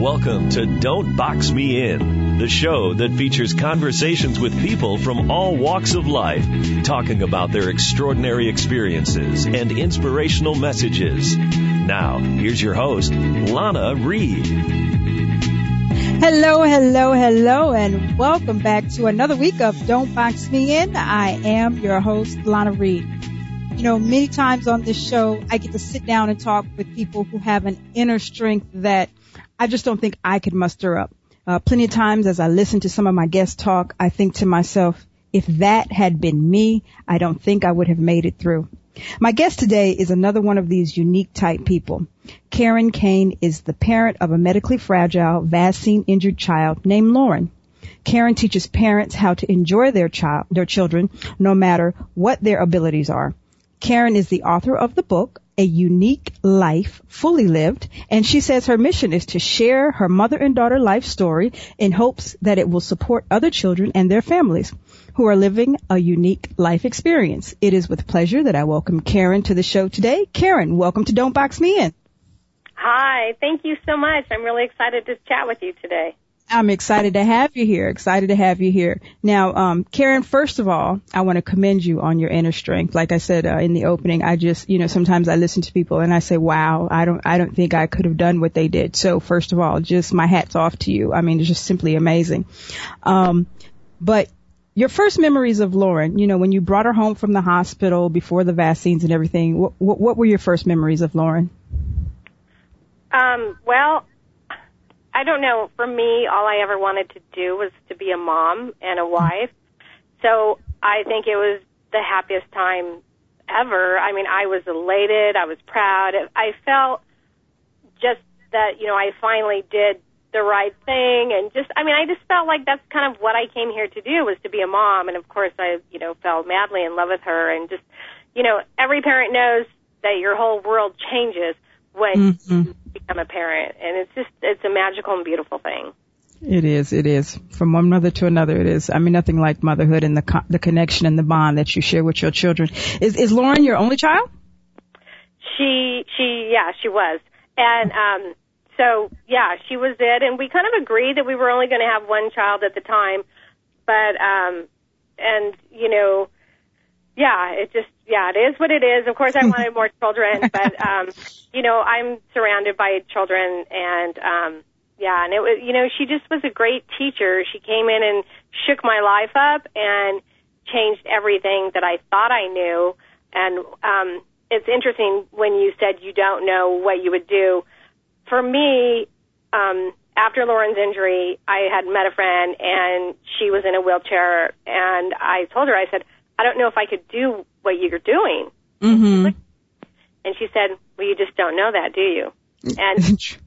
Welcome to Don't Box Me In, the show that features conversations with people from all walks of life, talking about their extraordinary experiences and inspirational messages. Now, here's your host, Lana Reed. Hello, hello, hello, and welcome back to another week of Don't Box Me In. I am your host, Lana Reed. You know, many times on this show, I get to sit down and talk with people who have an inner strength that I just don't think I could muster up. Uh, plenty of times as I listen to some of my guests talk, I think to myself, if that had been me, I don't think I would have made it through. My guest today is another one of these unique type people. Karen Kane is the parent of a medically fragile, vaccine injured child named Lauren. Karen teaches parents how to enjoy their child, their children, no matter what their abilities are. Karen is the author of the book, A Unique Life Fully Lived, and she says her mission is to share her mother and daughter life story in hopes that it will support other children and their families who are living a unique life experience. It is with pleasure that I welcome Karen to the show today. Karen, welcome to Don't Box Me In. Hi, thank you so much. I'm really excited to chat with you today. I'm excited to have you here. Excited to have you here. Now, um, Karen, first of all, I want to commend you on your inner strength. Like I said uh, in the opening, I just, you know, sometimes I listen to people and I say, "Wow, I don't, I don't think I could have done what they did." So, first of all, just my hats off to you. I mean, it's just simply amazing. Um, but your first memories of Lauren, you know, when you brought her home from the hospital before the vaccines and everything, what, what, what were your first memories of Lauren? Um, well, I don't know. For me, all I ever wanted to do was to be a mom and a wife. So I think it was the happiest time ever. I mean, I was elated. I was proud. I felt just that, you know, I finally did the right thing and just I mean I just felt like that's kind of what I came here to do was to be a mom and of course I you know fell madly in love with her and just you know every parent knows that your whole world changes when mm-hmm. Become a parent, and it's just it's a magical and beautiful thing. It is. It is. From one mother to another, it is. I mean, nothing like motherhood and the co- the connection and the bond that you share with your children. Is is Lauren your only child? She she yeah she was, and um so yeah she was it, and we kind of agreed that we were only going to have one child at the time, but um and you know yeah, it just yeah, it is what it is. Of course, I wanted more children, but um, you know, I'm surrounded by children, and um, yeah, and it was you know, she just was a great teacher. She came in and shook my life up and changed everything that I thought I knew. And um, it's interesting when you said you don't know what you would do. For me, um, after Lauren's injury, I had met a friend, and she was in a wheelchair, and I told her, I said I don't know if I could do what you're doing. Mm-hmm. And she said, well, you just don't know that, do you? And,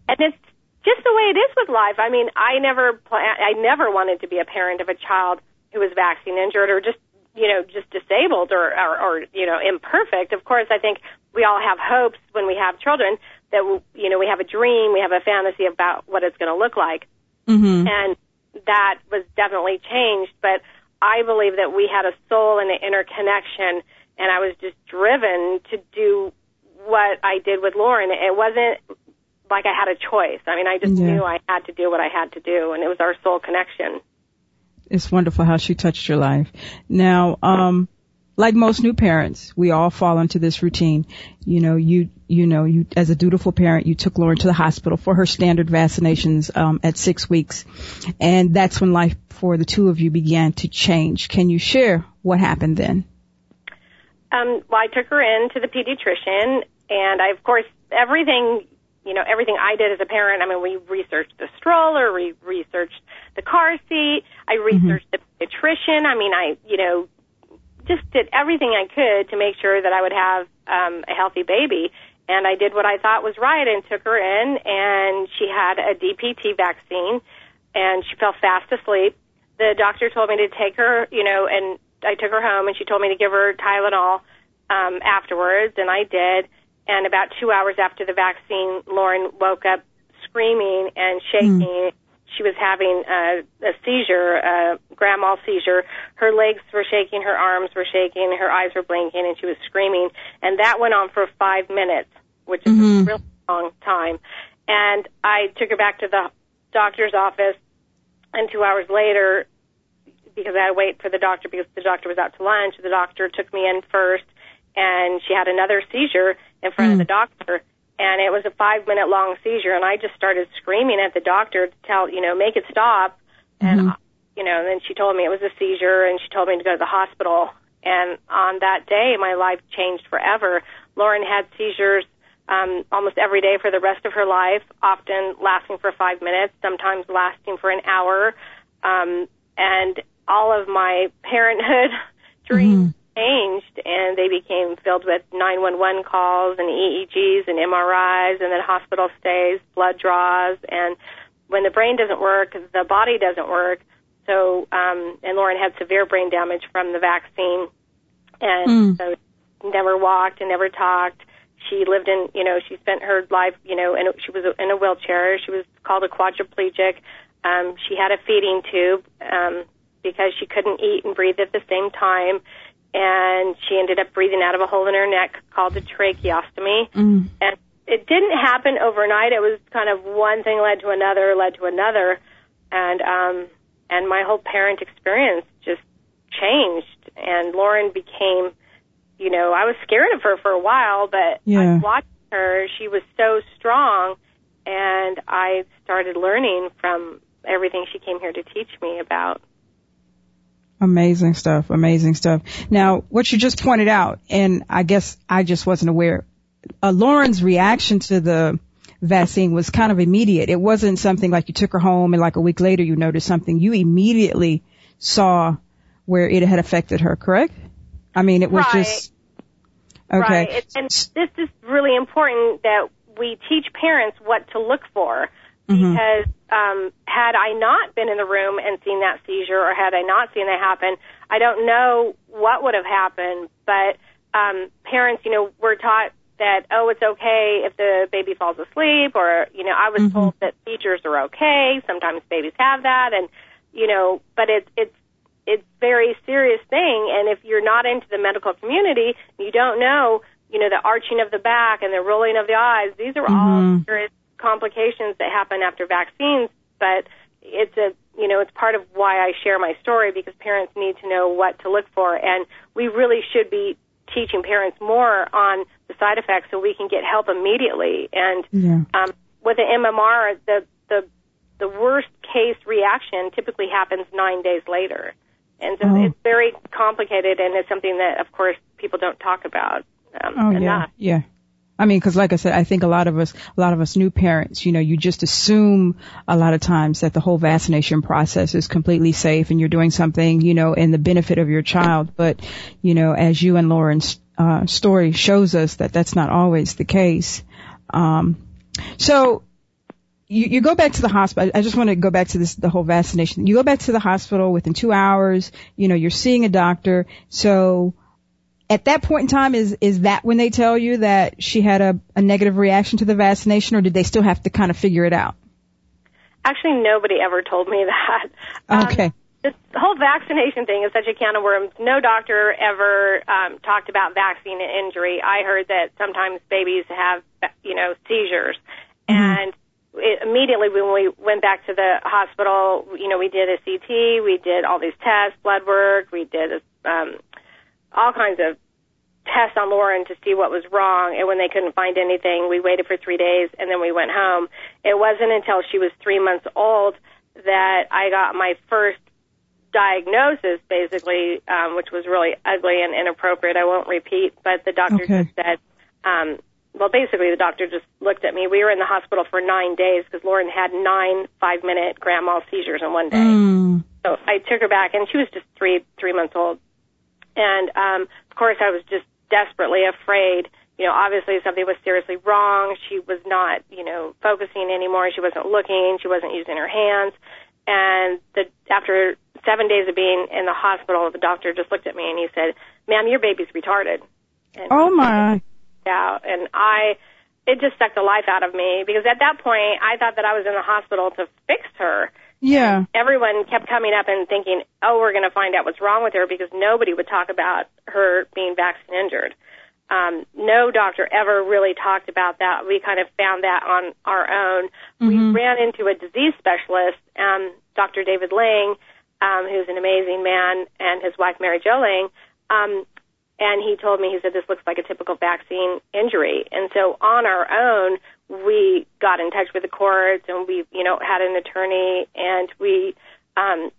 and it's just the way it is with life. I mean, I never plan, I never wanted to be a parent of a child who was vaccine injured or just, you know, just disabled or, or, or, you know, imperfect. Of course, I think we all have hopes when we have children that, we, you know, we have a dream, we have a fantasy about what it's going to look like. Mm-hmm. And that was definitely changed, but I believe that we had a soul and an inner connection, and I was just driven to do what I did with Lauren. It wasn't like I had a choice. I mean, I just yeah. knew I had to do what I had to do, and it was our soul connection. It's wonderful how she touched your life. Now, um, like most new parents, we all fall into this routine. You know, you, you know, you, as a dutiful parent, you took Lauren to the hospital for her standard vaccinations, um, at six weeks. And that's when life for the two of you began to change. Can you share what happened then? Um, well, I took her in to the pediatrician and I, of course, everything, you know, everything I did as a parent, I mean, we researched the stroller, we researched the car seat, I mm-hmm. researched mm-hmm. the pediatrician. I mean, I, you know, just did everything I could to make sure that I would have um, a healthy baby. And I did what I thought was right and took her in, and she had a DPT vaccine, and she fell fast asleep. The doctor told me to take her, you know, and I took her home, and she told me to give her Tylenol um, afterwards, and I did. And about two hours after the vaccine, Lauren woke up screaming and shaking. Mm she was having a, a seizure, a grand mal seizure. Her legs were shaking, her arms were shaking, her eyes were blinking, and she was screaming. And that went on for five minutes, which is mm-hmm. a really long time. And I took her back to the doctor's office, and two hours later, because I had to wait for the doctor because the doctor was out to lunch, the doctor took me in first, and she had another seizure in front mm. of the doctor. And it was a five minute long seizure, and I just started screaming at the doctor to tell, you know, make it stop. Mm-hmm. You know, and then she told me it was a seizure, and she told me to go to the hospital. And on that day, my life changed forever. Lauren had seizures um, almost every day for the rest of her life, often lasting for five minutes, sometimes lasting for an hour. Um, and all of my parenthood dreams mm-hmm. changed and they became filled with 911 calls and EEGs and MRIs and then hospital stays, blood draws. And when the brain doesn't work, the body doesn't work. So, um, and Lauren had severe brain damage from the vaccine and mm. so never walked and never talked she lived in, you know, she spent her life, you know, and she was in a wheelchair. She was called a quadriplegic. Um, she had a feeding tube um, because she couldn't eat and breathe at the same time, and she ended up breathing out of a hole in her neck called a tracheostomy. Mm. And it didn't happen overnight. It was kind of one thing led to another, led to another, and um, and my whole parent experience just changed. And Lauren became you know, I was scared of her for a while, but yeah. I watched her. She was so strong, and I started learning from everything she came here to teach me about. Amazing stuff. Amazing stuff. Now, what you just pointed out, and I guess I just wasn't aware, uh, Lauren's reaction to the vaccine was kind of immediate. It wasn't something like you took her home and like a week later you noticed something. You immediately saw where it had affected her, correct? I mean, it was right. just Okay. Right. And this is really important that we teach parents what to look for mm-hmm. because um, had I not been in the room and seen that seizure, or had I not seen that happen, I don't know what would have happened. But um, parents, you know, were taught that oh, it's okay if the baby falls asleep, or you know, I was mm-hmm. told that seizures are okay. Sometimes babies have that, and you know, but it's it's it's very serious thing. And if you're not into the medical community, you don't know, you know, the arching of the back and the rolling of the eyes. These are mm-hmm. all serious complications that happen after vaccines. But it's a, you know, it's part of why I share my story because parents need to know what to look for. And we really should be teaching parents more on the side effects so we can get help immediately. And yeah. um, with the MMR, the the the worst case reaction typically happens nine days later. And so oh. it's very complicated, and it's something that, of course, people don't talk about um, oh, enough. Yeah, yeah. I mean, because like I said, I think a lot of us, a lot of us new parents, you know, you just assume a lot of times that the whole vaccination process is completely safe and you're doing something, you know, in the benefit of your child. But, you know, as you and Lauren's uh, story shows us that that's not always the case. Um, so you, you go back to the hospital. I just want to go back to this, the whole vaccination. You go back to the hospital within two hours. You know, you're seeing a doctor. So at that point in time, is, is that when they tell you that she had a, a negative reaction to the vaccination or did they still have to kind of figure it out? Actually, nobody ever told me that. Um, okay. Um, this whole vaccination thing is such a can of worms. No doctor ever um, talked about vaccine injury. I heard that sometimes babies have, you know, seizures, mm-hmm. and it, immediately when we went back to the hospital, you know, we did a CT, we did all these tests, blood work, we did um, all kinds of tests on Lauren to see what was wrong. And when they couldn't find anything, we waited for three days and then we went home. It wasn't until she was three months old that I got my first diagnosis, basically, um, which was really ugly and inappropriate. I won't repeat, but the doctor okay. just said, um, well, basically, the doctor just looked at me. We were in the hospital for nine days because Lauren had nine five-minute grand mal seizures in one day. Mm. So I took her back, and she was just three three months old. And um, of course, I was just desperately afraid. You know, obviously something was seriously wrong. She was not, you know, focusing anymore. She wasn't looking. She wasn't using her hands. And the after seven days of being in the hospital, the doctor just looked at me and he said, "Ma'am, your baby's retarded." And oh my! Yeah, and I it just sucked the life out of me because at that point I thought that I was in the hospital to fix her. Yeah. Everyone kept coming up and thinking, "Oh, we're going to find out what's wrong with her," because nobody would talk about her being vaccine injured. Um, no doctor ever really talked about that. We kind of found that on our own. Mm-hmm. We ran into a disease specialist, um, Dr. David Ling, um, who's an amazing man, and his wife Mary Jo Ling. Um, and he told me, he said, this looks like a typical vaccine injury. And so on our own, we got in touch with the courts and we, you know, had an attorney and we, um,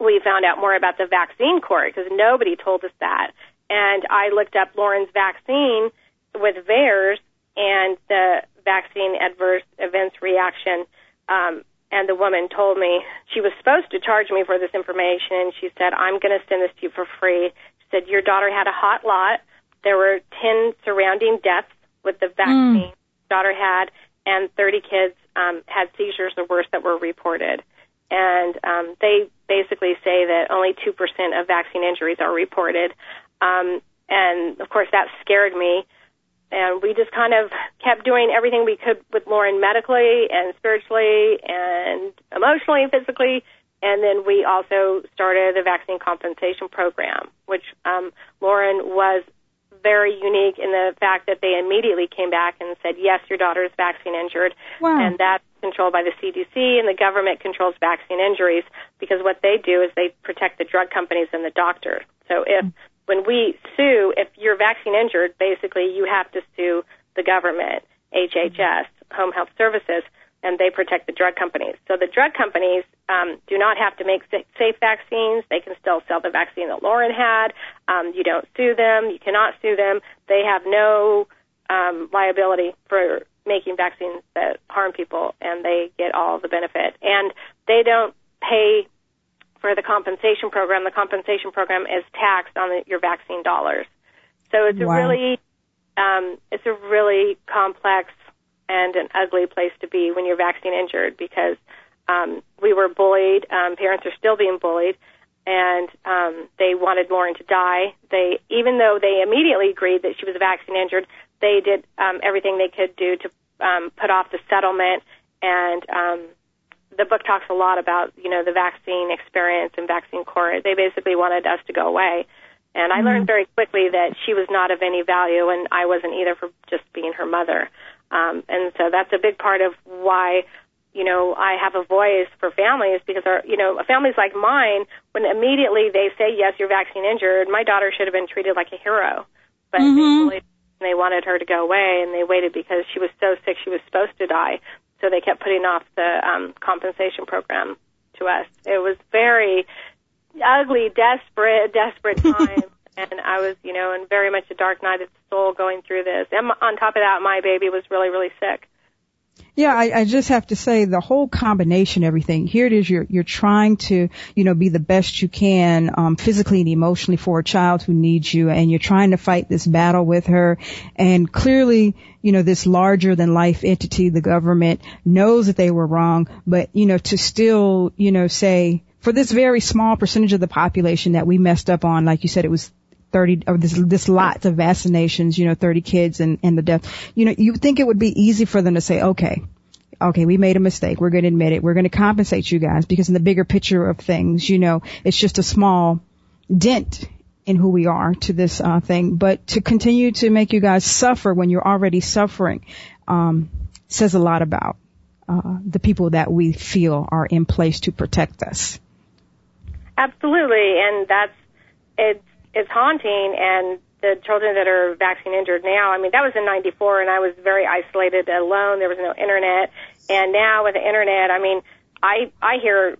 we found out more about the vaccine court because nobody told us that and I looked up Lauren's vaccine with VAERS and the vaccine adverse events reaction. Um, and the woman told me she was supposed to charge me for this information. She said, I'm going to send this to you for free. She said, Your daughter had a hot lot. There were 10 surrounding deaths with the vaccine mm. Daughter had, and 30 kids um, had seizures, the worst that were reported. And um, they basically say that only 2% of vaccine injuries are reported. Um, and of course, that scared me. And we just kind of kept doing everything we could with Lauren medically and spiritually and emotionally and physically. And then we also started the vaccine compensation program, which um, Lauren was very unique in the fact that they immediately came back and said, yes, your daughter is vaccine injured. Wow. And that's controlled by the CDC, and the government controls vaccine injuries because what they do is they protect the drug companies and the doctors. So if when we sue, if you're vaccine injured, basically you have to sue the government, HHS, Home Health Services, and they protect the drug companies. So the drug companies um, do not have to make safe vaccines. They can still sell the vaccine that Lauren had. Um, you don't sue them. You cannot sue them. They have no um, liability for making vaccines that harm people, and they get all the benefit. And they don't pay for the compensation program, the compensation program is taxed on the, your vaccine dollars. So it's wow. a really, um, it's a really complex and an ugly place to be when you're vaccine injured because um, we were bullied. Um, parents are still being bullied, and um, they wanted Lauren to die. They, even though they immediately agreed that she was vaccine injured, they did um, everything they could do to um, put off the settlement and um, the book talks a lot about you know the vaccine experience and vaccine court. They basically wanted us to go away, and I mm-hmm. learned very quickly that she was not of any value, and I wasn't either for just being her mother. Um, and so that's a big part of why you know I have a voice for families because our you know families like mine when immediately they say yes you're vaccine injured, my daughter should have been treated like a hero, but mm-hmm. they, they wanted her to go away and they waited because she was so sick she was supposed to die so they kept putting off the um, compensation program to us. It was very ugly, desperate, desperate time. I was, you know, in very much a dark night of the soul going through this. And on top of that, my baby was really, really sick. Yeah, I, I just have to say the whole combination, everything. Here it is, you're you're trying to, you know, be the best you can, um, physically and emotionally for a child who needs you, and you're trying to fight this battle with her. And clearly, you know, this larger than life entity, the government, knows that they were wrong, but you know, to still, you know, say for this very small percentage of the population that we messed up on, like you said, it was 30 or this this lots of vaccinations, you know, 30 kids and and the death. You know, you think it would be easy for them to say, okay, okay, we made a mistake. We're going to admit it. We're going to compensate you guys because in the bigger picture of things, you know, it's just a small dent in who we are to this uh, thing. But to continue to make you guys suffer when you're already suffering um, says a lot about uh, the people that we feel are in place to protect us. Absolutely, and that's it's it's haunting and the children that are vaccine injured now, I mean, that was in 94 and I was very isolated alone. There was no internet. And now with the internet, I mean, I, I hear,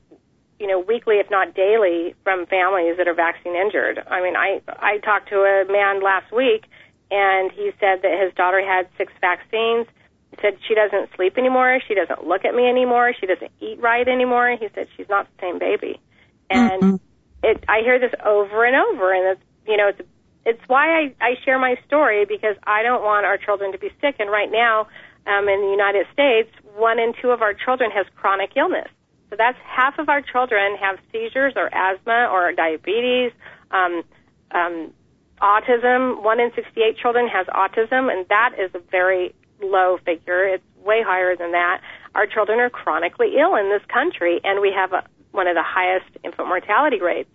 you know, weekly, if not daily from families that are vaccine injured. I mean, I, I talked to a man last week and he said that his daughter had six vaccines. He said she doesn't sleep anymore. She doesn't look at me anymore. She doesn't eat right anymore. He said she's not the same baby. And mm-hmm it I hear this over and over, and it's you know it's it's why I I share my story because I don't want our children to be sick. And right now, um, in the United States, one in two of our children has chronic illness. So that's half of our children have seizures or asthma or diabetes, um, um, autism. One in 68 children has autism, and that is a very low figure. It's way higher than that. Our children are chronically ill in this country, and we have a, one of the highest infant mortality rates.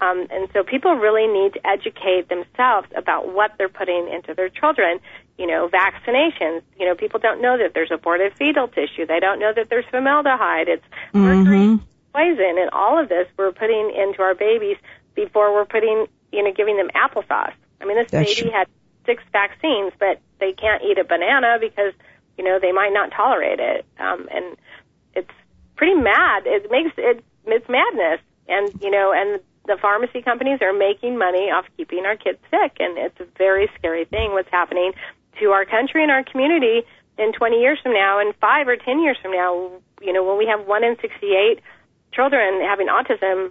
Um, and so people really need to educate themselves about what they're putting into their children. You know, vaccinations. You know, people don't know that there's aborted fetal tissue. They don't know that there's formaldehyde. It's mercury Mm-hmm. poison, and all of this we're putting into our babies before we're putting, you know, giving them applesauce. I mean, this That's baby true. had six vaccines, but they can't eat a banana because, you know, they might not tolerate it. Um, and it's pretty mad. It makes it it's madness, and you know, and the pharmacy companies are making money off keeping our kids sick, and it's a very scary thing what's happening to our country and our community in 20 years from now, and five or 10 years from now. You know, when we have one in 68 children having autism,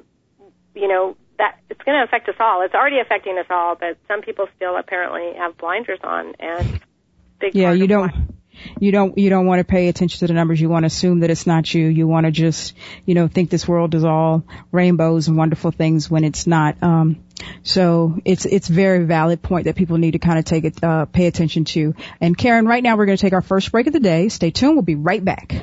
you know, that it's going to affect us all. It's already affecting us all, but some people still apparently have blinders on, and big Yeah, you don't. why- You don't you don't want to pay attention to the numbers. You want to assume that it's not you. You want to just you know think this world is all rainbows and wonderful things when it's not. Um, so it's it's very valid point that people need to kind of take it uh, pay attention to. And Karen, right now we're going to take our first break of the day. Stay tuned. We'll be right back.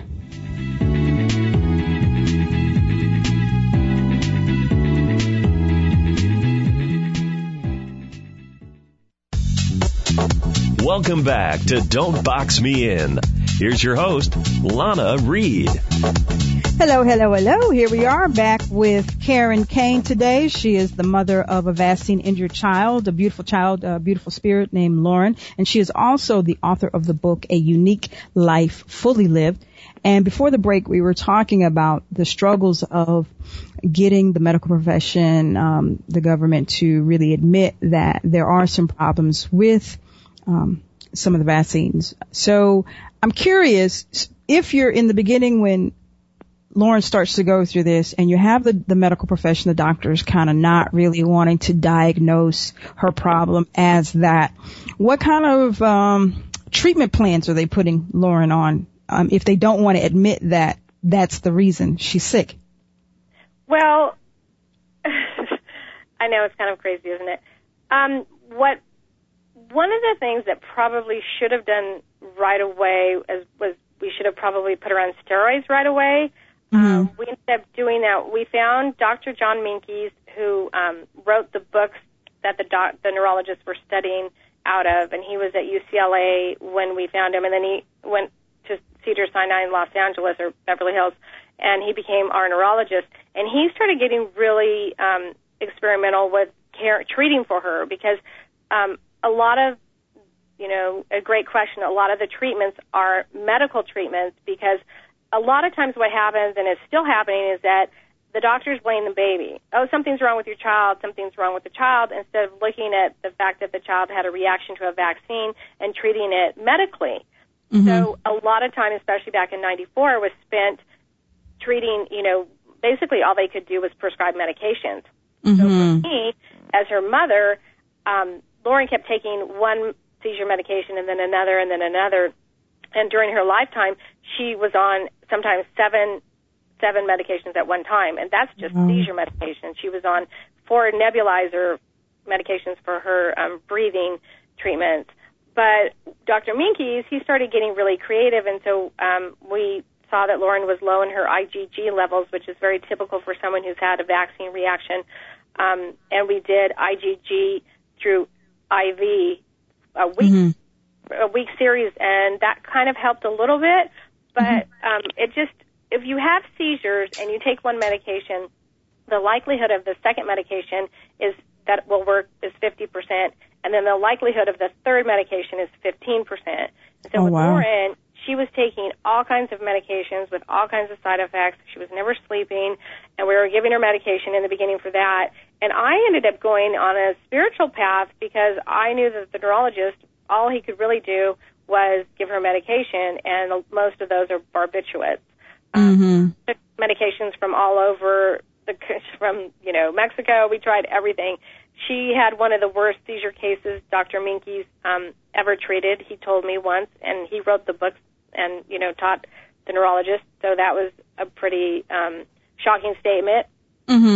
Welcome back to Don't Box Me In. Here's your host, Lana Reed. Hello, hello, hello. Here we are back with Karen Kane today. She is the mother of a vaccine injured child, a beautiful child, a beautiful spirit named Lauren. And she is also the author of the book, A Unique Life Fully Lived. And before the break, we were talking about the struggles of getting the medical profession, um, the government to really admit that there are some problems with um, some of the vaccines. So I'm curious if you're in the beginning when Lauren starts to go through this and you have the, the medical profession, the doctors kind of not really wanting to diagnose her problem as that. What kind of um, treatment plans are they putting Lauren on um, if they don't want to admit that that's the reason she's sick? Well, I know it's kind of crazy, isn't it? Um, what one of the things that probably should have done right away as, was we should have probably put her on steroids right away. Um, we ended up doing that. We found Dr. John Menkes, who um, wrote the books that the doc, the neurologists were studying out of, and he was at UCLA when we found him, and then he went to Cedar Sinai in Los Angeles or Beverly Hills, and he became our neurologist. And he started getting really um, experimental with care, treating for her because um, a lot of you know, a great question. A lot of the treatments are medical treatments because a lot of times what happens, and it's still happening, is that the doctors blame the baby. Oh, something's wrong with your child, something's wrong with the child, instead of looking at the fact that the child had a reaction to a vaccine and treating it medically. So a lot of time, especially back in 94, was spent treating, you know, basically all they could do was prescribe medications. So for me, as her mother, um, Lauren kept taking one seizure medication and then another and then another. And during her lifetime, she was on sometimes seven seven medications at one time, and that's just seizure medication. She was on four nebulizer medications for her um, breathing treatments. But Dr. Menkes, he started getting really creative, and so um, we saw that Lauren was low in her IgG levels, which is very typical for someone who's had a vaccine reaction. Um, and we did IgG through IV a week a week series, and that kind of helped a little bit. But um, it just if you have seizures and you take one medication, the likelihood of the second medication is that it will work is 50%, and then the likelihood of the third medication is 15%. So Oh, with wow. Lauren, she was taking all kinds of medications with all kinds of side effects. She was never sleeping, and we were giving her medication in the beginning for that. And I ended up going on a spiritual path because I knew that the neurologist, all he could really do was give her medication, and most of those are barbiturates took medications from all over the from you know Mexico. We tried everything. She had one of the worst seizure cases Dr. Menkes um, ever treated. He told me once, and he wrote the books and you know taught the neurologist. So that was a pretty um, shocking statement.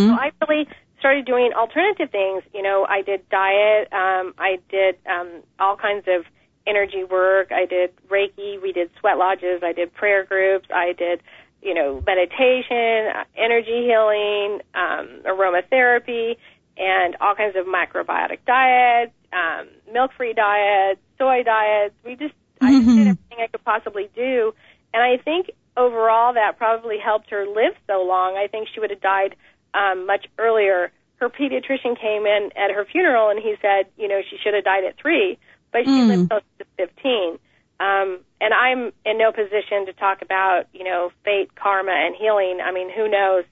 So I really started doing alternative things. You know, I did diet. Um, I did um, all kinds of energy work. I did Reiki. We did sweat lodges. I did prayer groups. I did, you know, meditation, energy healing, um, aromatherapy. and all kinds of microbiotic diets, um, milk-free diets, soy diets. We just, I just did everything I could possibly do. And I think overall that probably helped her live so long. I think she would have died um, much earlier. Her pediatrician came in at her funeral and he said, you know, she should have died at three, but she Mm. lived close to 15. Um, and I'm in no position to talk about, you know, fate, karma, and healing. I mean, who knows?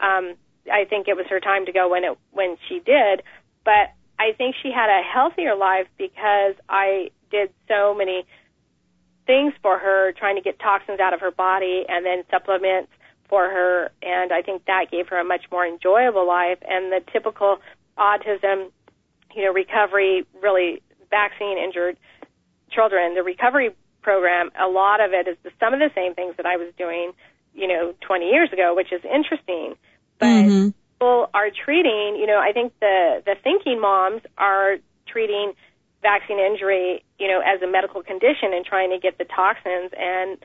Um, I think it was her time to go when it when she did, but I think she had a healthier life because I did so many things for her, trying to get toxins out of her body, and then supplements for her, and I think that gave her a much more enjoyable life. And the typical autism, you know, recovery, really vaccine injured children, the recovery program, a lot of it is the, some of the same things that I was doing, you know, 20 years ago, which is interesting. But Mhm. people are treating, you know, I think the the thinking moms are treating vaccine injury, you know, as a medical condition and trying to get the toxins and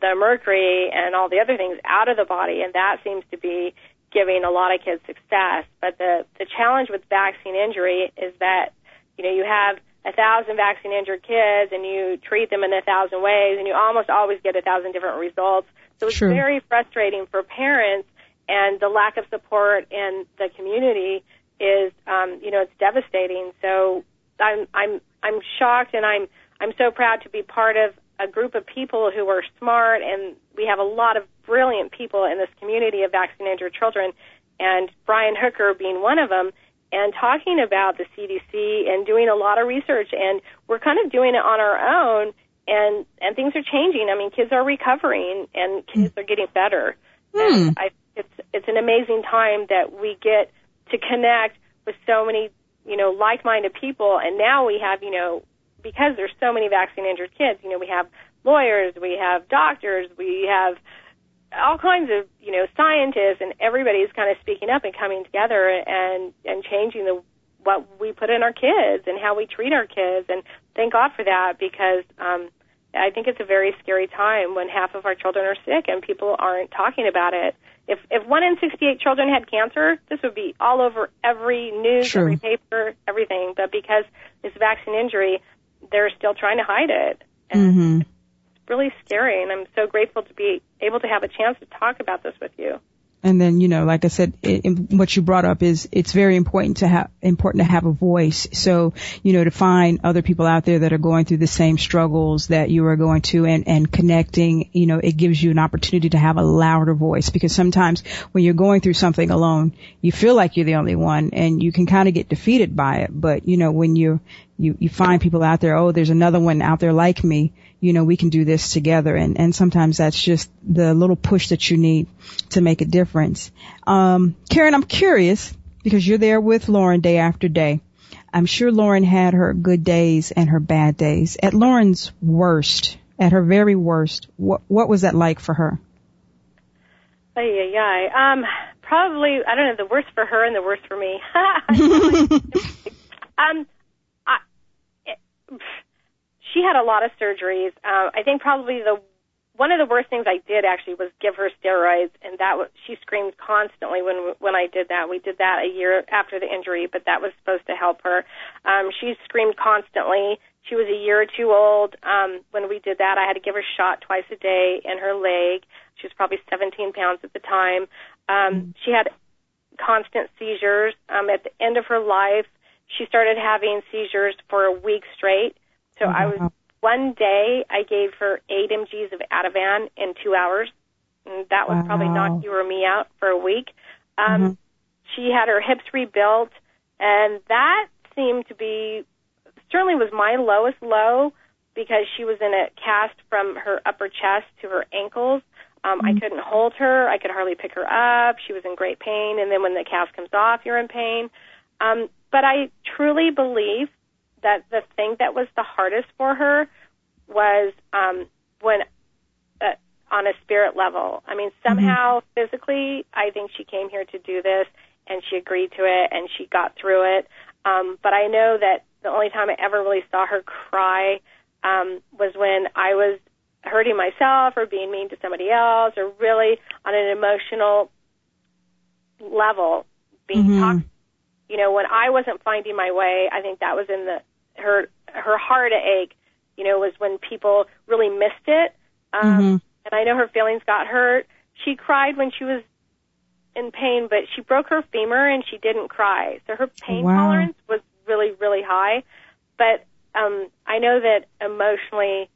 the mercury and all the other things out of the body, and that seems to be giving a lot of kids success. But the the challenge with vaccine injury is that, you know, you have a thousand vaccine injured kids and you treat them in a thousand ways and you almost always get a thousand different results. So it's True. very frustrating for parents and the lack of support in the community is um, you know, it's devastating. So I'm I'm I'm shocked and I'm I'm so proud to be part of a group of people who are smart and we have a lot of brilliant people in this community of vaccine injured children and Brian Hooker being one of them and talking about the CDC and doing a lot of research and we're kind of doing it on our own and and things are changing. I mean, kids are recovering and kids are getting better. Hmm. And I it's it's an amazing time that we get to connect with so many, you know, like-minded people. And now we have, you know, because there's so many vaccine injured kids, you know, we have lawyers, we have doctors, we have all kinds of you know scientists and everybody's kind of speaking up and coming together and and changing the what we put in our kids and how we treat our kids. And thank God for that because um I think it's a very scary time when half of our children are sick and people aren't talking about it. If if one in 68 children had cancer, this would be all over every news, True. every paper, everything. But because it's vaccine injury, they're still trying to hide it. And Mhm. really scary, and I'm so grateful to be able to have a chance to talk about this with you. And then, you know, like I said, it, what you brought up is it's very important to have important to have a voice. So, you know, to find other people out there that are going through the same struggles that you are going to, and and connecting, you know, it gives you an opportunity to have a louder voice because sometimes when you're going through something alone, you feel like you're the only one, and you can kind of get defeated by it. But you know, when you you you find people out there, oh, there's another one out there like me. You know, we can do this together, and and sometimes that's just the little push that you need to make a difference. Um, Karen, I'm curious because you're there with Lauren day after day. I'm sure Lauren had her good days and her bad days. At Lauren's worst, at her very worst, what what was that like for her? Ay, ay, ay. Um, probably, I don't know, the worst for her and the worst for me. um, she had a lot of surgeries. Uh, I think probably the one of the worst things I did actually was give her steroids, and that was she screamed constantly when when I did that. We did that a year after the injury, but that was supposed to help her. Um, she screamed constantly. She was a year or two old um, when we did that. I had to give her a shot twice a day in her leg. She was probably 17 pounds at the time. Um, She had constant seizures. Um, at the end of her life, she started having seizures for a week straight. So I was Wow. one day I gave her eight mg's of Ativan in two hours. And that would probably knock you or me out for a week. Um, Mhm. She had her hips rebuilt, and that seemed to be certainly was my lowest low because she was in a cast from her upper chest to her ankles. Um, I couldn't hold her. I could hardly pick her up. She was in great pain. And then when the cast comes off, you're in pain. Um, but I truly believe that the thing that was the hardest for her was um, when uh, on a spirit level. I mean, somehow physically, I think she came here to do this, and she agreed to it, and she got through it. Um, but I know that the only time I ever really saw her cry um, was when I was hurting myself or being mean to somebody else or really on an emotional level being Mhm. toxic you know, when I wasn't finding my way, I think that was in the her her heart ache, you know, was when people really missed it. Um, mm-hmm. And I know her feelings got hurt. She cried when she was in pain, but she broke her femur and she didn't cry. So her pain wow. tolerance was really, really high. But um, I know that emotionally,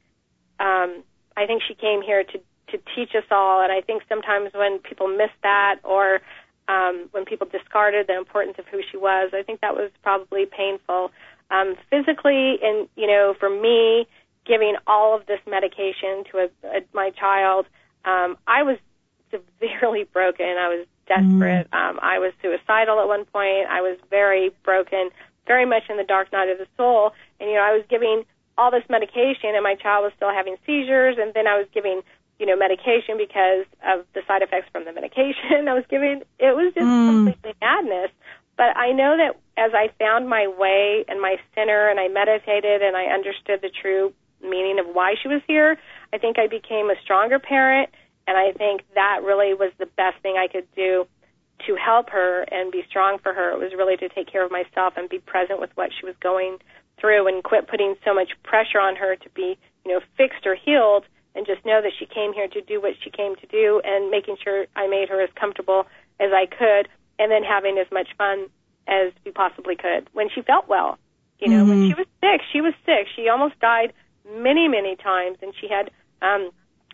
um, I think she came here to to teach us all. And I think sometimes when people miss that or um, when people discarded the importance of who she was, I think that was probably painful. Um, physically, and you know, for me, giving all of this medication to a, a, my child, um, I was severely broken. I was desperate. Mm. Um, I was suicidal at one point. I was very broken, very much in the dark night of the soul. And you know, I was giving all this medication, and my child was still having seizures. And then I was giving you know, medication because of the side effects from the medication I was giving. It was just mm. completely madness. But I know that as I found my way and my center and I meditated and I understood the true meaning of why she was here, I think I became a stronger parent. And I think that really was the best thing I could do to help her and be strong for her. It was really to take care of myself and be present with what she was going through and quit putting so much pressure on her to be, you know, fixed or healed and just know that she came here to do what she came to do and making sure I made her as comfortable as I could and then having as much fun as we possibly could when she felt well. You know, mm-hmm. when she was sick, she was sick. She almost died many, many times and she had um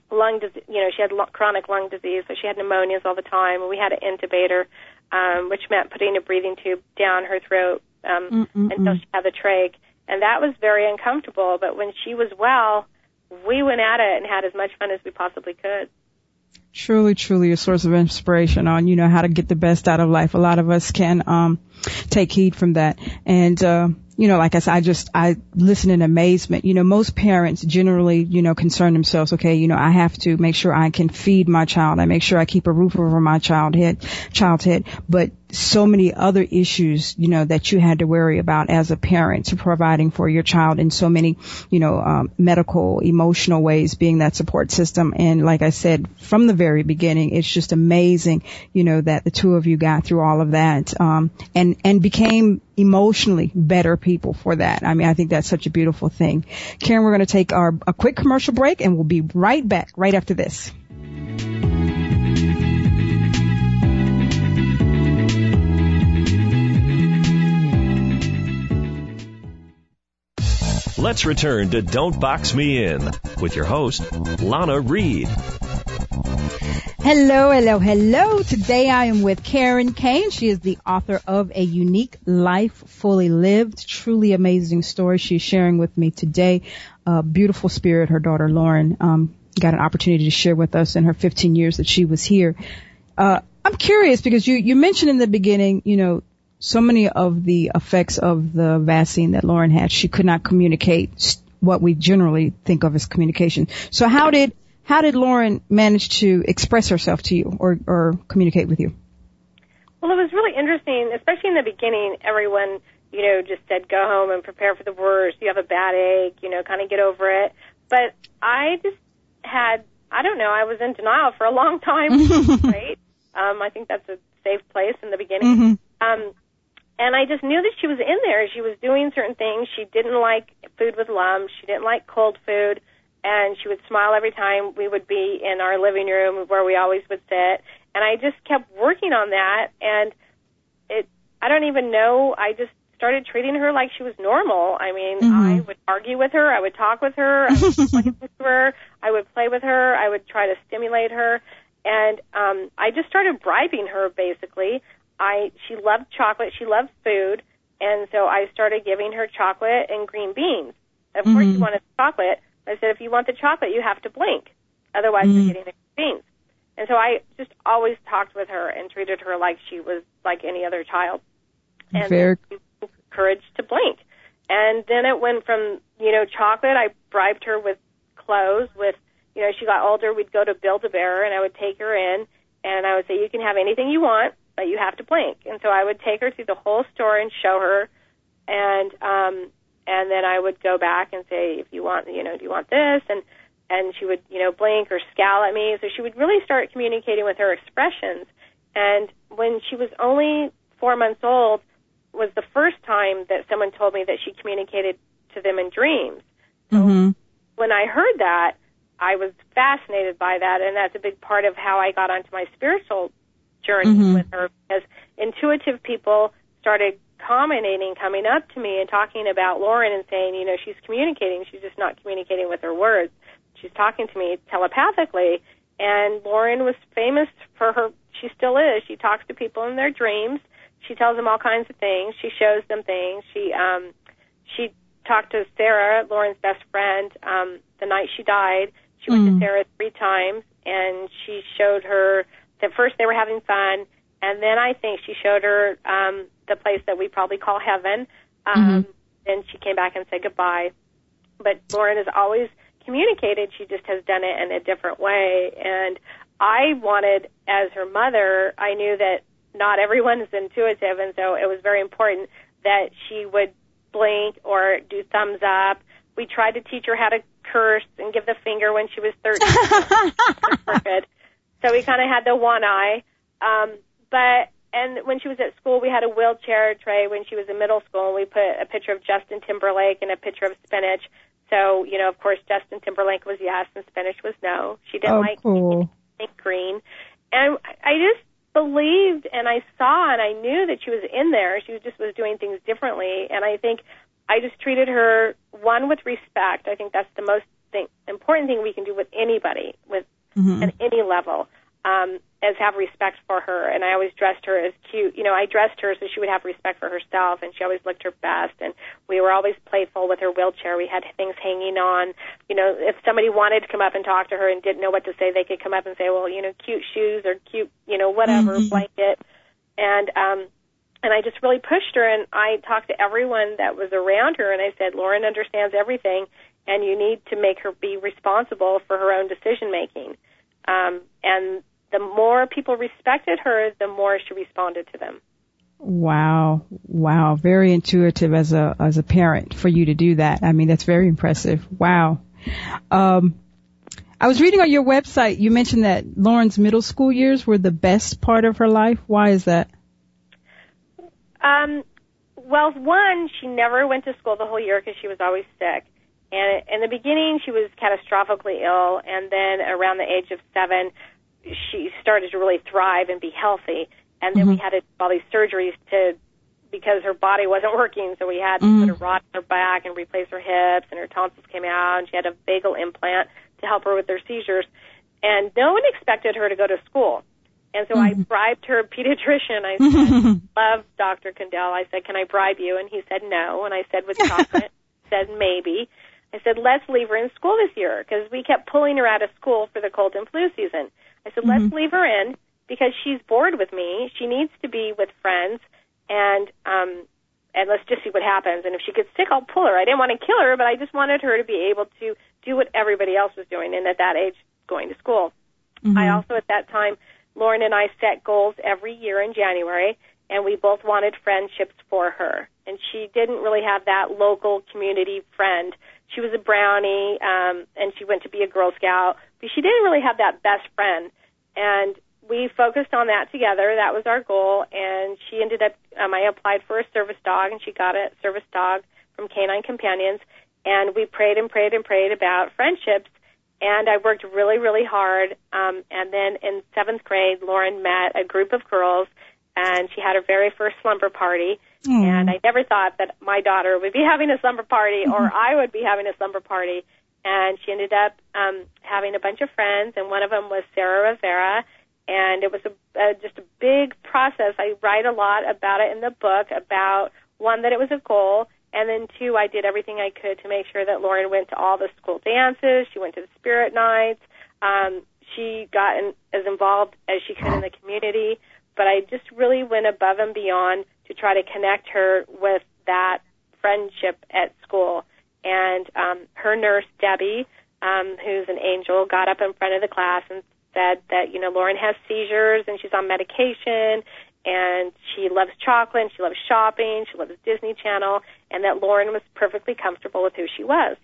lung disease, you know, she had chronic lung disease, so she had pneumonias all the time and we had an intubator, um which meant putting a breathing tube down her throat um Mm-mm-mm. until she had the trach and that was very uncomfortable, but when she was well, we went at it and had as much fun as we possibly could. Truly, truly a source of inspiration on, you know, how to get the best out of life. A lot of us can, um, take heed from that. And, uh, you know, like I said, I just, I listen in amazement. You know, most parents generally, you know, concern themselves, okay, you know, I have to make sure I can feed my child. I make sure I keep a roof over my child head, child's head. But so many other issues, you know, that you had to worry about as a parent to providing for your child in so many, you know, um, medical, emotional ways being that support system. And like I said, from the very beginning, it's just amazing, you know, that the two of you got through all of that, um, and, and became emotionally better people for that. I mean, I think that's such a beautiful thing. Karen, we're going to take our, a quick commercial break and we'll be right back right after this. Let's return to Don't Box Me In with your host, Lana Reed. Hello, hello, hello. Today I am with Karen Kane. She is the author of A Unique Life Fully Lived. Truly amazing story she's sharing with me today. Beautiful spirit. Her daughter Lauren um, got an opportunity to share with us in her 15 years that she was here. Uh, I'm curious because you, you mentioned in the beginning, you know, so many of the effects of the vaccine that Lauren had, she could not communicate what we generally think of as communication. So how did how did Lauren manage to express herself to you or, or communicate with you? Well, it was really interesting, especially in the beginning. Everyone, you know, just said go home and prepare for the worst. You have a bad ache, you know, kind of get over it. But I just had, I don't know, I was in denial for a long time. right? Um, I think that's a safe place in the beginning. Mm-hmm. Um, and I just knew that she was in there. She was doing certain things. She didn't like food with lumps. She didn't like cold food and she would smile every time we would be in our living room where we always would sit and I just kept working on that and it I don't even know I just started treating her like she was normal. I mean, mm-hmm. I would argue with her, I would talk with her, I would play with her, I would play with her, I would try to stimulate her and um I just started bribing her basically. I she loved chocolate, she loved food, and so I started giving her chocolate and green beans. Of mm-hmm. course she wanted chocolate, I said, if you want the chocolate, you have to blink. Otherwise, mm. you're getting the beans. And so I just always talked with her and treated her like she was like any other child. And Very courage to blink. And then it went from, you know, chocolate. I bribed her with clothes, with, you know, she got older. We'd go to Build-A-Bear and I would take her in and I would say, you can have anything you want, but you have to blink. And so I would take her through the whole store and show her. And, um, and then I would go back and say, if you want, you know, do you want this? And and she would, you know, blink or scowl at me. So she would really start communicating with her expressions. And when she was only four months old, was the first time that someone told me that she communicated to them in dreams. So Mhm. when I heard that, I was fascinated by that, and that's a big part of how I got onto my spiritual journey Mhm. with her. Because intuitive people started commenting coming up to me and talking about Lorrin and saying, you know, she's communicating. She's just not communicating with her words. She's talking to me telepathically. And Lorrin was famous for her. She still is. She talks to people in their dreams. She tells them all kinds of things. She shows them things. She um, she talked to Sarah, Lorrin's best friend, um, the night she died. She went Mm. to Sarah three times, and she showed her that first they were having fun, and then I think she showed her um, the place that we probably call heaven. Um, Then she came back and said goodbye. But Lorrin has always communicated. She just has done it in a different way. And I wanted, as her mother, I knew that not everyone is intuitive, and so it was very important that she would blink or do thumbs up. We tried to teach her how to curse and give the finger when she was 13. So we kind of had the one eye. Um, but and when she was at school, we had a wheelchair tray. When she was in middle school, we put a picture of Justin Timberlake and a picture of spinach. So you know, of course, Justin Timberlake was yes, and spinach was no. She didn't Oh, like cool. green, and I just believed and I saw and I knew that she was in there. She just was doing things differently, and I think I just treated her one with respect. I think that's the most thing, important thing we can do with anybody with Mhm. at any level um, is have respect for her. And I always dressed her as cute. You know, I dressed her so she would have respect for herself, and she always looked her best. And we were always playful with her wheelchair. We had things hanging on. You know, if somebody wanted to come up and talk to her and didn't know what to say, they could come up and say, "Well, you know, cute shoes or cute, you know, whatever Mhm. blanket." And um, and I just really pushed her, and I talked to everyone that was around her, and I said, "Lorrin understands everything." and you need to make her be responsible for her own decision making. Um, and the more people respected her, the more she responded to them. Wow. Wow. Very intuitive as a, as a parent for you to do that. I mean, that's very impressive. Wow. Um, I was reading on your website, you mentioned that Lorrin's middle school years were the best part of her life. Why is that? Um, well, one, she never went to school the whole year because she was always sick. And in the beginning, she was catastrophically ill, and then around the age of seven, she started to really thrive and be healthy. And then we had to all these surgeries to because her body wasn't working, so we had to Mm. put a rod in her back and replace her hips, and her tonsils came out, and she had a vagal implant to help her with her seizures. And no one expected her to go to school. And so I bribed her pediatrician. I said, love Dr. Condell. I said, can I bribe you? And he said no. And I said, with chocolate? said, maybe. I said, let's leave her in school this year because we kept pulling her out of school for the cold and flu season. I said, let's leave her in because she's bored with me. She needs to be with friends and, um, and let's just see what happens. And if she gets sick, I'll pull her. I didn't want to kill her, but I just wanted her to be able to do what everybody else was doing and at that age going to school. I also at that time, Lorrin and I set goals every year in January, and we both wanted friendships for her. And she didn't really have that local community friend. She was a brownie, um, and she went to be a Girl Scout, but she didn't really have that best friend. And we focused on that together. That was our goal. And she ended up, um, I applied for a service dog, and she got a service dog from Canine Companions. And we prayed and prayed and prayed about friendships and I worked really, really hard. Um, and then in seventh grade, Lorrin met a group of girls, and she had her very first slumber party. And I never thought that my daughter would be having a slumber party, or I would be having a slumber party. And she ended up um, having a bunch of friends, and one of them was Sarah Rivera. And it was a, uh, just a big process. I write a lot about it in the book. About one that it was a goal, and then two, I did everything I could to make sure that Lorrin went to all the school dances. She went to the spirit nights. Um, she got in, as involved as she could in the community. But I just really went above and beyond to try to connect her with that friendship at school. And um, her nurse, Debbie, um, who's an angel, got up in front of the class and said that, you know, Lorrin has seizures and she's on medication and she loves chocolate and she loves shopping, she loves Disney Channel, and that Lorrin was perfectly comfortable with who she was.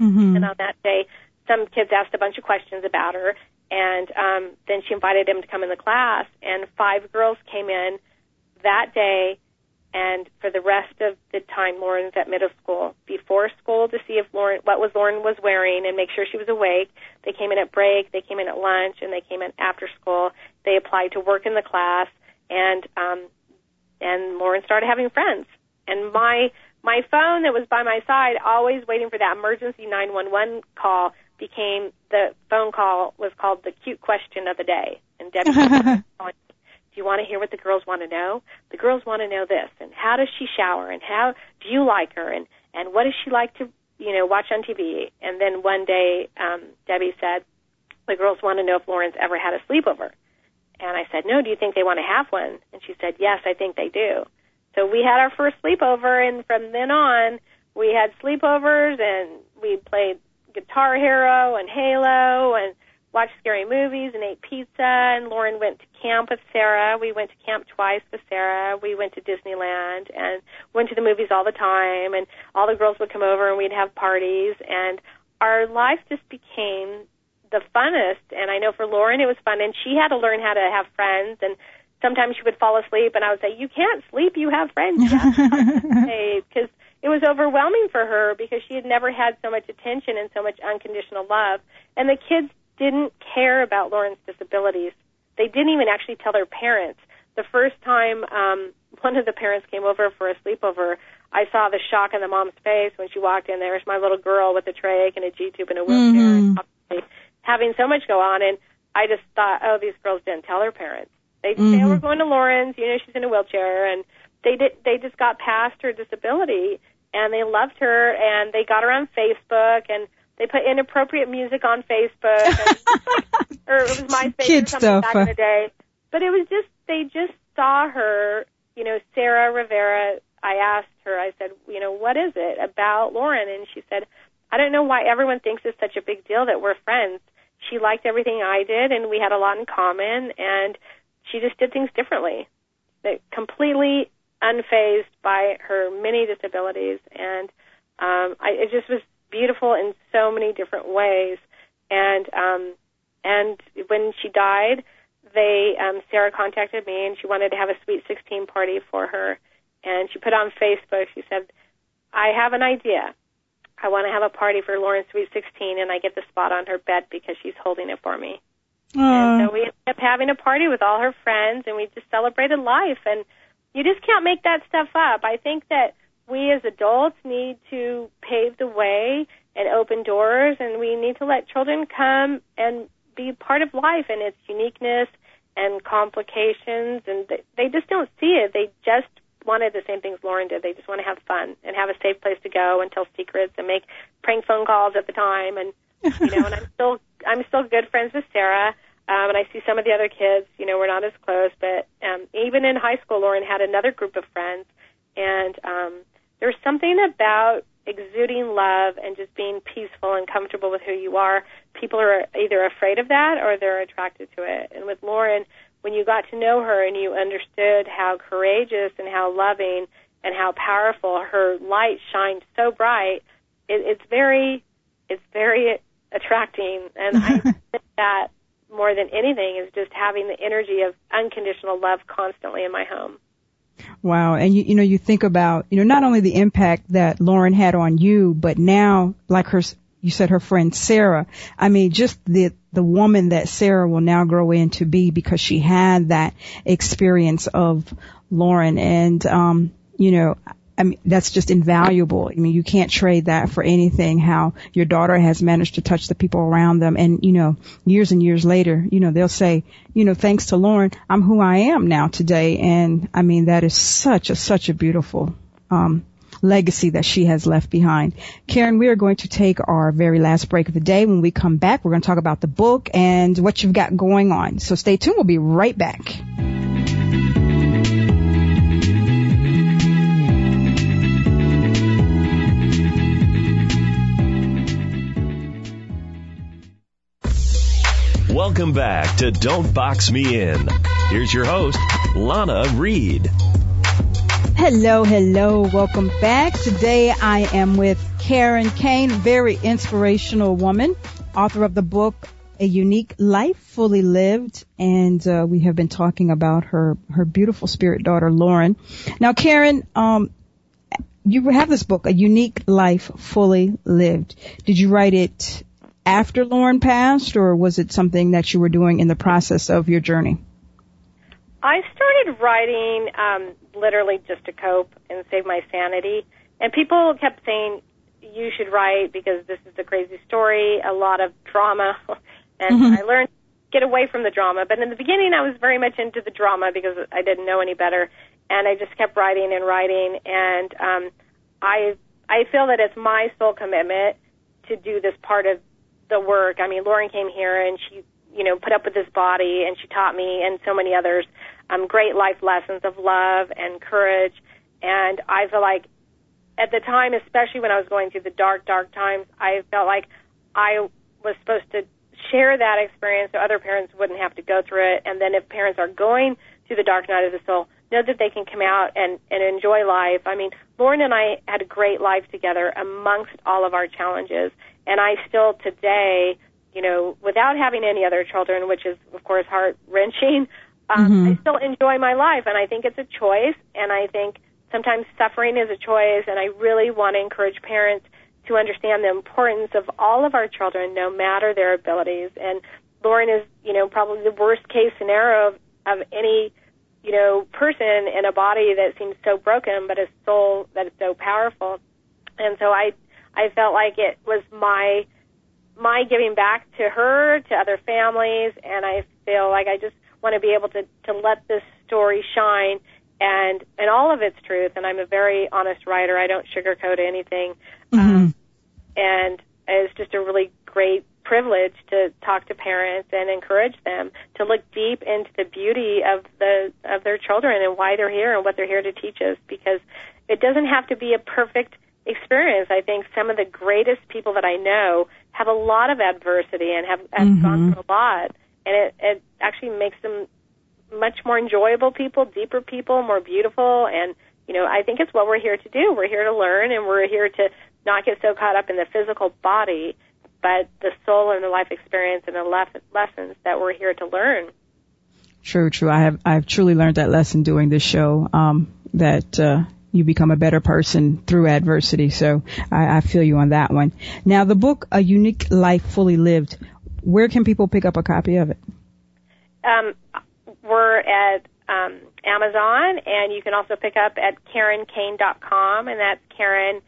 Mm-hmm. And on that day, some kids asked a bunch of questions about her, and um, then she invited him to come in the class, and five girls came in that day And for the rest of the time, Lorrin's at middle school. Before school, to see if Lorrin, what was Lorrin was wearing, and make sure she was awake. They came in at break, they came in at lunch, and they came in after school. They applied to work in the class, and um, and Lorrin started having friends. And my my phone that was by my side, always waiting for that emergency 911 call, became the phone call was called the cute question of the day. And Debbie do you want to hear what the girls want to know? The girls want to know this, and how does she shower, and how do you like her, and and what does she like to you know watch on TV? And then one day, um, Debbie said, the girls want to know if Lorrin's ever had a sleepover. And I said, no. Do you think they want to have one? And she said, yes, I think they do. So we had our first sleepover, and from then on, we had sleepovers, and we played Guitar Hero and Halo, and watched scary movies and ate pizza. And Lorrin went to camp with Sarah. We went to camp twice with Sarah. We went to Disneyland and went to the movies all the time. And all the girls would come over and we'd have parties. And our life just became the funnest. And I know for Lorrin it was fun. And she had to learn how to have friends. And sometimes she would fall asleep, and I would say, "You can't sleep. You have friends." Because it was overwhelming for her because she had never had so much attention and so much unconditional love. And the kids didn't care about Lorrin's disabilities. They didn't even actually tell their parents. The first time um, one of the parents came over for a sleepover, I saw the shock on the mom's face when she walked in. there. There's my little girl with a trach and a G tube and a wheelchair, mm-hmm. having so much go on. And I just thought, oh, these girls didn't tell their parents. They mm-hmm. say, oh, we're going to Lorrin's. You know, she's in a wheelchair, and they did. They just got past her disability, and they loved her, and they got her on Facebook, and they put inappropriate music on Facebook, and, or it was MySpace Kid or something stuff. back in the day. But it was just they just saw her, you know, Sarah Rivera. I asked her, I said, you know, what is it about Lorrin? And she said, I don't know why everyone thinks it's such a big deal that we're friends. She liked everything I did, and we had a lot in common, and she just did things differently. That completely unfazed by her many disabilities, and um, I, it just was beautiful in so many different ways. And um, and when she died, they um, Sarah contacted me and she wanted to have a sweet 16 party for her. And she put on Facebook. She said, "I have an idea. I want to have a party for Lorrin's sweet 16, and I get the spot on her bed because she's holding it for me." Aww. And so we ended up having a party with all her friends, and we just celebrated life. And you just can't make that stuff up. I think that we as adults need to pave the way and open doors, and we need to let children come and be part of life and its uniqueness and complications, and they, they just don't see it. They just wanted the same things Lorrin did. They just want to have fun and have a safe place to go and tell secrets and make prank phone calls at the time. And you know, and I'm still I'm still good friends with Sarah. Um, and I see some of the other kids, you know, we're not as close, but um, even in high school, Lorrin had another group of friends, and um, there's something about exuding love and just being peaceful and comfortable with who you are. People are either afraid of that or they're attracted to it. And with Lorrin, when you got to know her and you understood how courageous and how loving and how powerful her light shined so bright, it, it's very, it's very attracting. And I think that more than anything is just having the energy of unconditional love constantly in my home. Wow. And you, you know, you think about, you know, not only the impact that Lorrin had on you, but now, like her, you said her friend Sarah. I mean, just the, the woman that Sarah will now grow into be because she had that experience of Lorrin. And, um, you know, I mean, that's just invaluable. I mean, you can't trade that for anything, how your daughter has managed to touch the people around them. And, you know, years and years later, you know, they'll say, you know, thanks to Lorrin, I'm who I am now today. And I mean, that is such a, such a beautiful, um, legacy that she has left behind. Karen, we are going to take our very last break of the day. When we come back, we're going to talk about the book and what you've got going on. So stay tuned. We'll be right back. Welcome back to Don't Box Me In. Here's your host, Lana Reed. Hello, hello. Welcome back. Today I am with Karen Kain, very inspirational woman, author of the book A Unique Life Fully Lived, and uh, we have been talking about her her beautiful spirit daughter Lorrin. Now, Karen, um, you have this book, A Unique Life Fully Lived. Did you write it after Lorrin passed, or was it something that you were doing in the process of your journey? I started writing um, literally just to cope and save my sanity. And people kept saying, you should write because this is a crazy story, a lot of drama. And mm-hmm. I learned to get away from the drama. But in the beginning, I was very much into the drama because I didn't know any better. And I just kept writing and writing. And um, I, I feel that it's my sole commitment to do this part of the work. I mean, Lorrin came here and she, you know, put up with this body and she taught me and so many others um, great life lessons of love and courage. And I feel like at the time, especially when I was going through the dark, dark times, I felt like I was supposed to share that experience so other parents wouldn't have to go through it. And then if parents are going through the dark night of the soul, know that they can come out and, and enjoy life. I mean, Lorrin and I had a great life together amongst all of our challenges. And I still today, you know, without having any other children, which is of course heart wrenching, um, mm-hmm. I still enjoy my life. And I think it's a choice. And I think sometimes suffering is a choice. And I really want to encourage parents to understand the importance of all of our children, no matter their abilities. And Lorrin is, you know, probably the worst case scenario of, of any, you know, person in a body that seems so broken, but a soul that is so powerful. And so I, I felt like it was my, my giving back to her, to other families, and I feel like I just want to be able to, to let this story shine and and all of its truth. And I'm a very honest writer. I don't sugarcoat anything. Mm-hmm. Um, and it's just a really great privilege to talk to parents and encourage them to look deep into the beauty of the of their children and why they're here and what they're here to teach us because it doesn't have to be a perfect experience. I think some of the greatest people that I know have a lot of adversity and have, have mm-hmm. gone through a lot and it, it actually makes them much more enjoyable people, deeper people, more beautiful and you know, I think it's what we're here to do. We're here to learn and we're here to not get so caught up in the physical body, but the soul and the life experience and the lef- lessons that we're here to learn. True, true. I have I've truly learned that lesson doing this show. Um, that uh, you become a better person through adversity. So I, I feel you on that one. Now, the book, A Unique Life Fully Lived. Where can people pick up a copy of it? Um, we're at um, Amazon, and you can also pick up at KarenKain.com, and that's Karen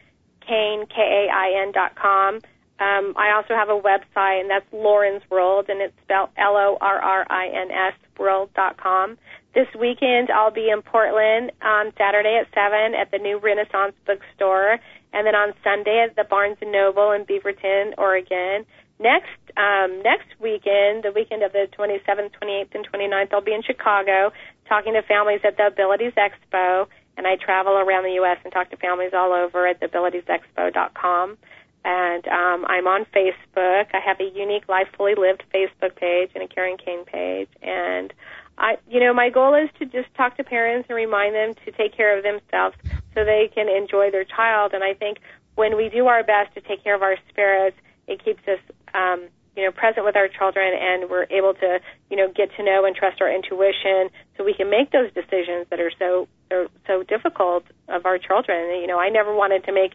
Kain, K-A-I-N dot com. Um, I also have a website, and that's Lorrin's World, and it's spelled L-O-R-R-I-N-S World dot com. This weekend, I'll be in Portland on Saturday at 7 at the new Renaissance bookstore, and then on Sunday at the Barnes & Noble in Beaverton, Oregon. Next um, next weekend, the weekend of the 27th, 28th, and 29th, I'll be in Chicago talking to families at the Abilities Expo and I travel around the U.S. and talk to families all over at theabilitiesexpo.com. And um, I'm on Facebook. I have a unique Life Fully Lived Facebook page and a Karen Kain page. And I, you know, my goal is to just talk to parents and remind them to take care of themselves so they can enjoy their child. And I think when we do our best to take care of our spirits, it keeps us um, you know, present with our children and we're able to, you know, get to know and trust our intuition so we can make those decisions that are so so difficult of our children. You know, I never wanted to make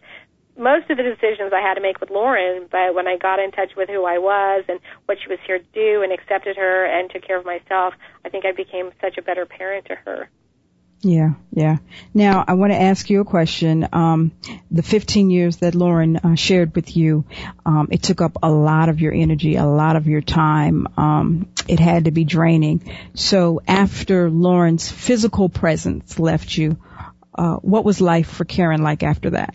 most of the decisions I had to make with Lorrin, but when I got in touch with who I was and what she was here to do and accepted her and took care of myself, I think I became such a better parent to her. Yeah, yeah. Now I want to ask you a question. Um, the 15 years that Lorrin uh, shared with you, um, it took up a lot of your energy, a lot of your time. Um, it had to be draining. So after Lorrin's physical presence left you, uh, what was life for Karen like after that?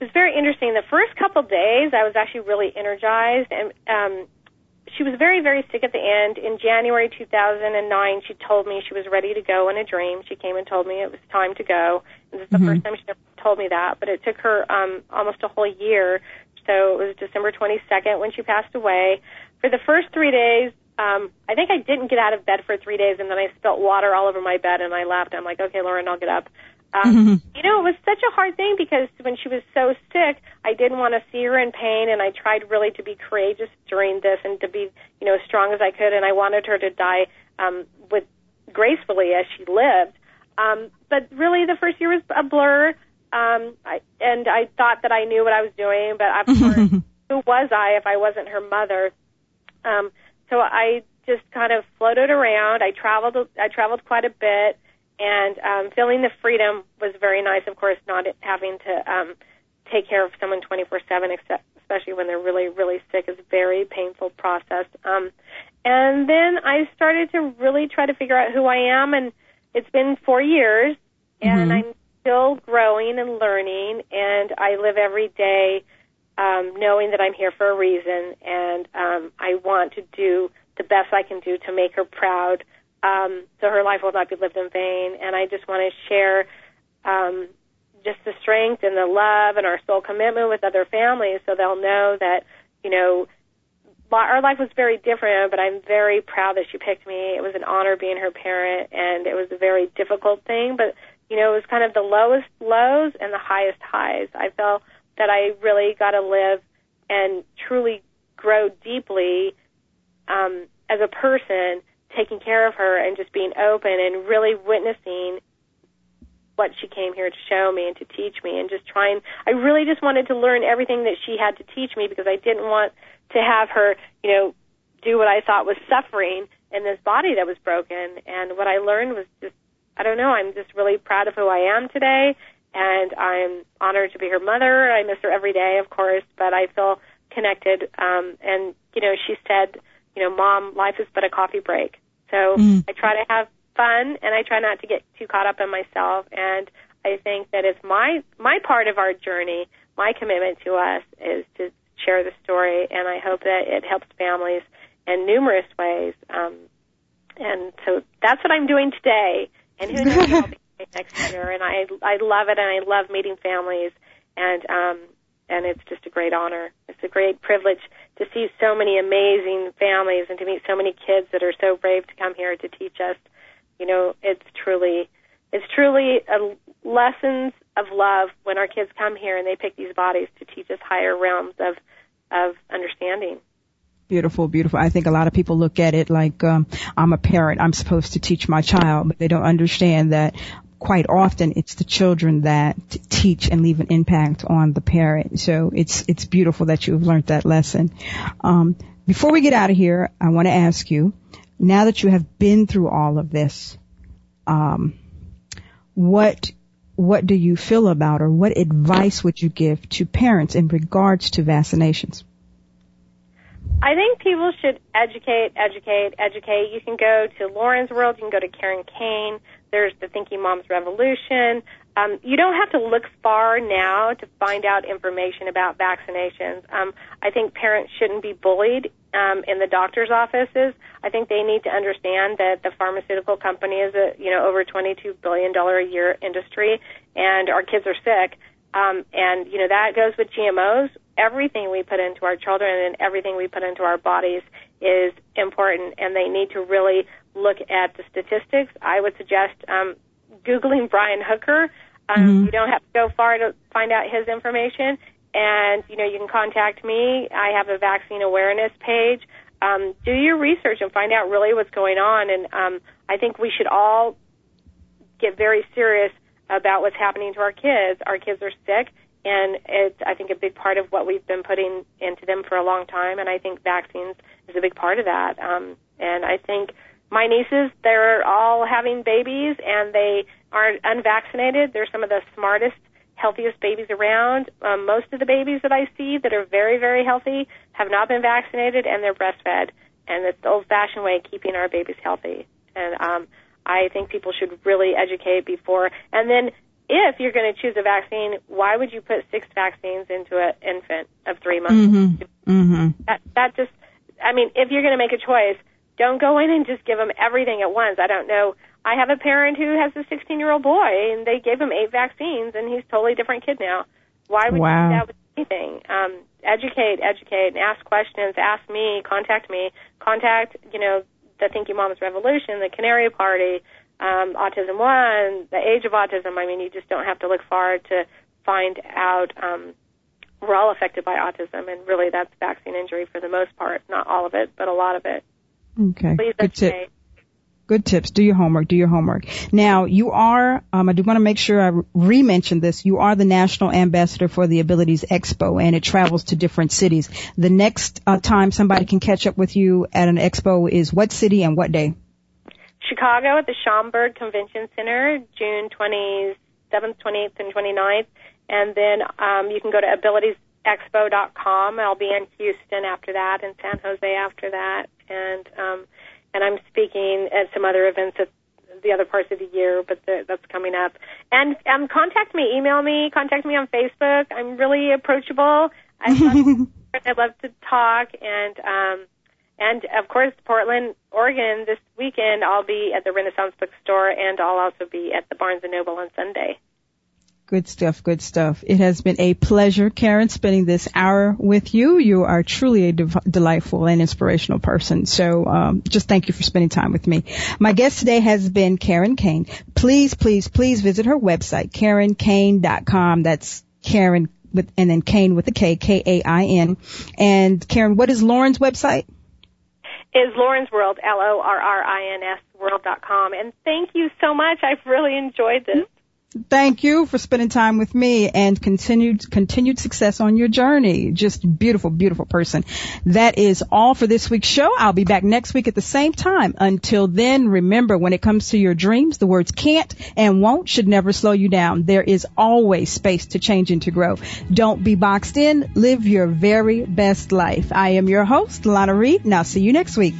It was very interesting. The first couple days, I was actually really energized, and um, she was very, very sick at the end. In January 2009, she told me she was ready to go in a dream. She came and told me it was time to go. And this is the mm-hmm. first time she ever told me that, but it took her um, almost a whole year. So it was December 22nd when she passed away. For the first three days, um, I think I didn't get out of bed for three days, and then I spilt water all over my bed, and I laughed. I'm like, okay, Lorrin, I'll get up. Um, mm-hmm. You know, it was such a hard thing because when she was so sick, I didn't want to see her in pain, and I tried really to be courageous during this and to be, you know, as strong as I could, and I wanted her to die um, with gracefully as she lived. Um, but really, the first year was a blur, um, I, and I thought that I knew what I was doing, but of course, who was I if I wasn't her mother? Um, so I just kind of floated around. I traveled. I traveled quite a bit and um, feeling the freedom was very nice. Of course, not having to um, take care of someone 24/7, except especially when they're really, really sick, is a very painful process. Um, and then I started to really try to figure out who I am, and it's been four years, and mm-hmm. I'm still growing and learning, and I live every day um, knowing that I'm here for a reason, and um, I want to do the best I can do to make her proud um, so her life will not be lived in vain. And I just want to share um, just the strength and the love and our soul commitment with other families so they'll know that, you know, our life was very different, but I'm very proud that she picked me. It was an honor being her parent, and it was a very difficult thing, but, you know, it was kind of the lowest lows and the highest highs. I felt that I really got to live and truly grow deeply um, as a person taking care of her and just being open and really witnessing what she came here to show me and to teach me and just trying I really just wanted to learn everything that she had to teach me because I didn't want to have her, you know, do what I thought was suffering in this body that was broken and what I learned was just I don't know, I'm just really proud of who I am today and I'm honored to be her mother. I miss her every day, of course, but I feel connected um and you know, she said you know, mom, life is but a coffee break. So mm. I try to have fun and I try not to get too caught up in myself. And I think that it's my, my part of our journey, my commitment to us is to share the story. And I hope that it helps families in numerous ways. Um, and so that's what I'm doing today. And who knows what I'll be next year. And I, I love it and I love meeting families. And, um, and it's just a great honor. It's a great privilege to see so many amazing families and to meet so many kids that are so brave to come here to teach us. You know, it's truly, it's truly a lessons of love when our kids come here and they pick these bodies to teach us higher realms of, of understanding. Beautiful, beautiful. I think a lot of people look at it like um, I'm a parent. I'm supposed to teach my child, but they don't understand that quite often it's the children that teach and leave an impact on the parent. So it's it's beautiful that you've learned that lesson. Um, before we get out of here, I want to ask you, now that you have been through all of this, um, what what do you feel about, or what advice would you give to parents in regards to vaccinations? I think people should educate, educate, educate. You can go to Lorrin's World. You can go to Karen Kain. There's the Thinking Moms Revolution. Um, you don't have to look far now to find out information about vaccinations. Um, I think parents shouldn't be bullied um, in the doctor's offices. I think they need to understand that the pharmaceutical company is a you know over 22 billion dollar a year industry, and our kids are sick. Um, and you know that goes with GMOs. Everything we put into our children and everything we put into our bodies is important, and they need to really look at the statistics. I would suggest um, googling Brian Hooker. Um, mm-hmm. You don't have to go far to find out his information, and you know you can contact me. I have a vaccine awareness page. Um, do your research and find out really what's going on. And um, I think we should all get very serious about what's happening to our kids. Our kids are sick, and it's I think a big part of what we've been putting into them for a long time. And I think vaccines is a big part of that. Um, and I think my nieces, they're all having babies and they aren't unvaccinated. They're some of the smartest, healthiest babies around. Um, most of the babies that I see that are very, very healthy have not been vaccinated and they're breastfed. And it's the old fashioned way of keeping our babies healthy. And um, I think people should really educate before. And then if you're going to choose a vaccine, why would you put six vaccines into an infant of three months? Mm-hmm. Mm-hmm. That, that just, I mean, if you're going to make a choice, don't go in and just give them everything at once. I don't know. I have a parent who has a 16 year old boy, and they gave him eight vaccines, and he's a totally different kid now. Why would wow. you do that with anything? Um, educate, educate, and ask questions. Ask me, contact me, contact, you know, the Thank Thinking Moms Revolution, the Canary Party, um, Autism One, the age of autism. I mean, you just don't have to look far to find out. Um, we're all affected by autism, and really that's vaccine injury for the most part. Not all of it, but a lot of it. Okay. Please Good tip. Good tips. Do your homework. Do your homework. Now, you are, um, I do want to make sure I re-mention this. You are the national ambassador for the Abilities Expo and it travels to different cities. The next uh, time somebody can catch up with you at an expo is what city and what day? Chicago at the Schaumburg Convention Center, June 27th, 28th, and 29th. And then um, you can go to abilitiesexpo.com. I'll be in Houston after that and San Jose after that. And um, and I'm speaking at some other events at the other parts of the year, but the, that's coming up. And um, contact me, email me, contact me on Facebook. I'm really approachable. I love, I love to talk, and um, and of course, Portland, Oregon. This weekend, I'll be at the Renaissance Bookstore, and I'll also be at the Barnes and Noble on Sunday. Good stuff, good stuff. It has been a pleasure, Karen, spending this hour with you. You are truly a de- delightful and inspirational person. So um, just thank you for spending time with me. My guest today has been Karen Kain. Please, please, please visit her website, KarenKain.com. That's Karen with, and then Kain with a K, K-A-I-N. And Karen, what is Lorrin's website? Is Lorrin's World, L-O-R-R-I-N-S world.com. And thank you so much. I've really enjoyed this. Thank you for spending time with me and continued, continued success on your journey. Just beautiful, beautiful person. That is all for this week's show. I'll be back next week at the same time. Until then, remember when it comes to your dreams, the words can't and won't should never slow you down. There is always space to change and to grow. Don't be boxed in. Live your very best life. I am your host, Lana Reed, and I'll see you next week.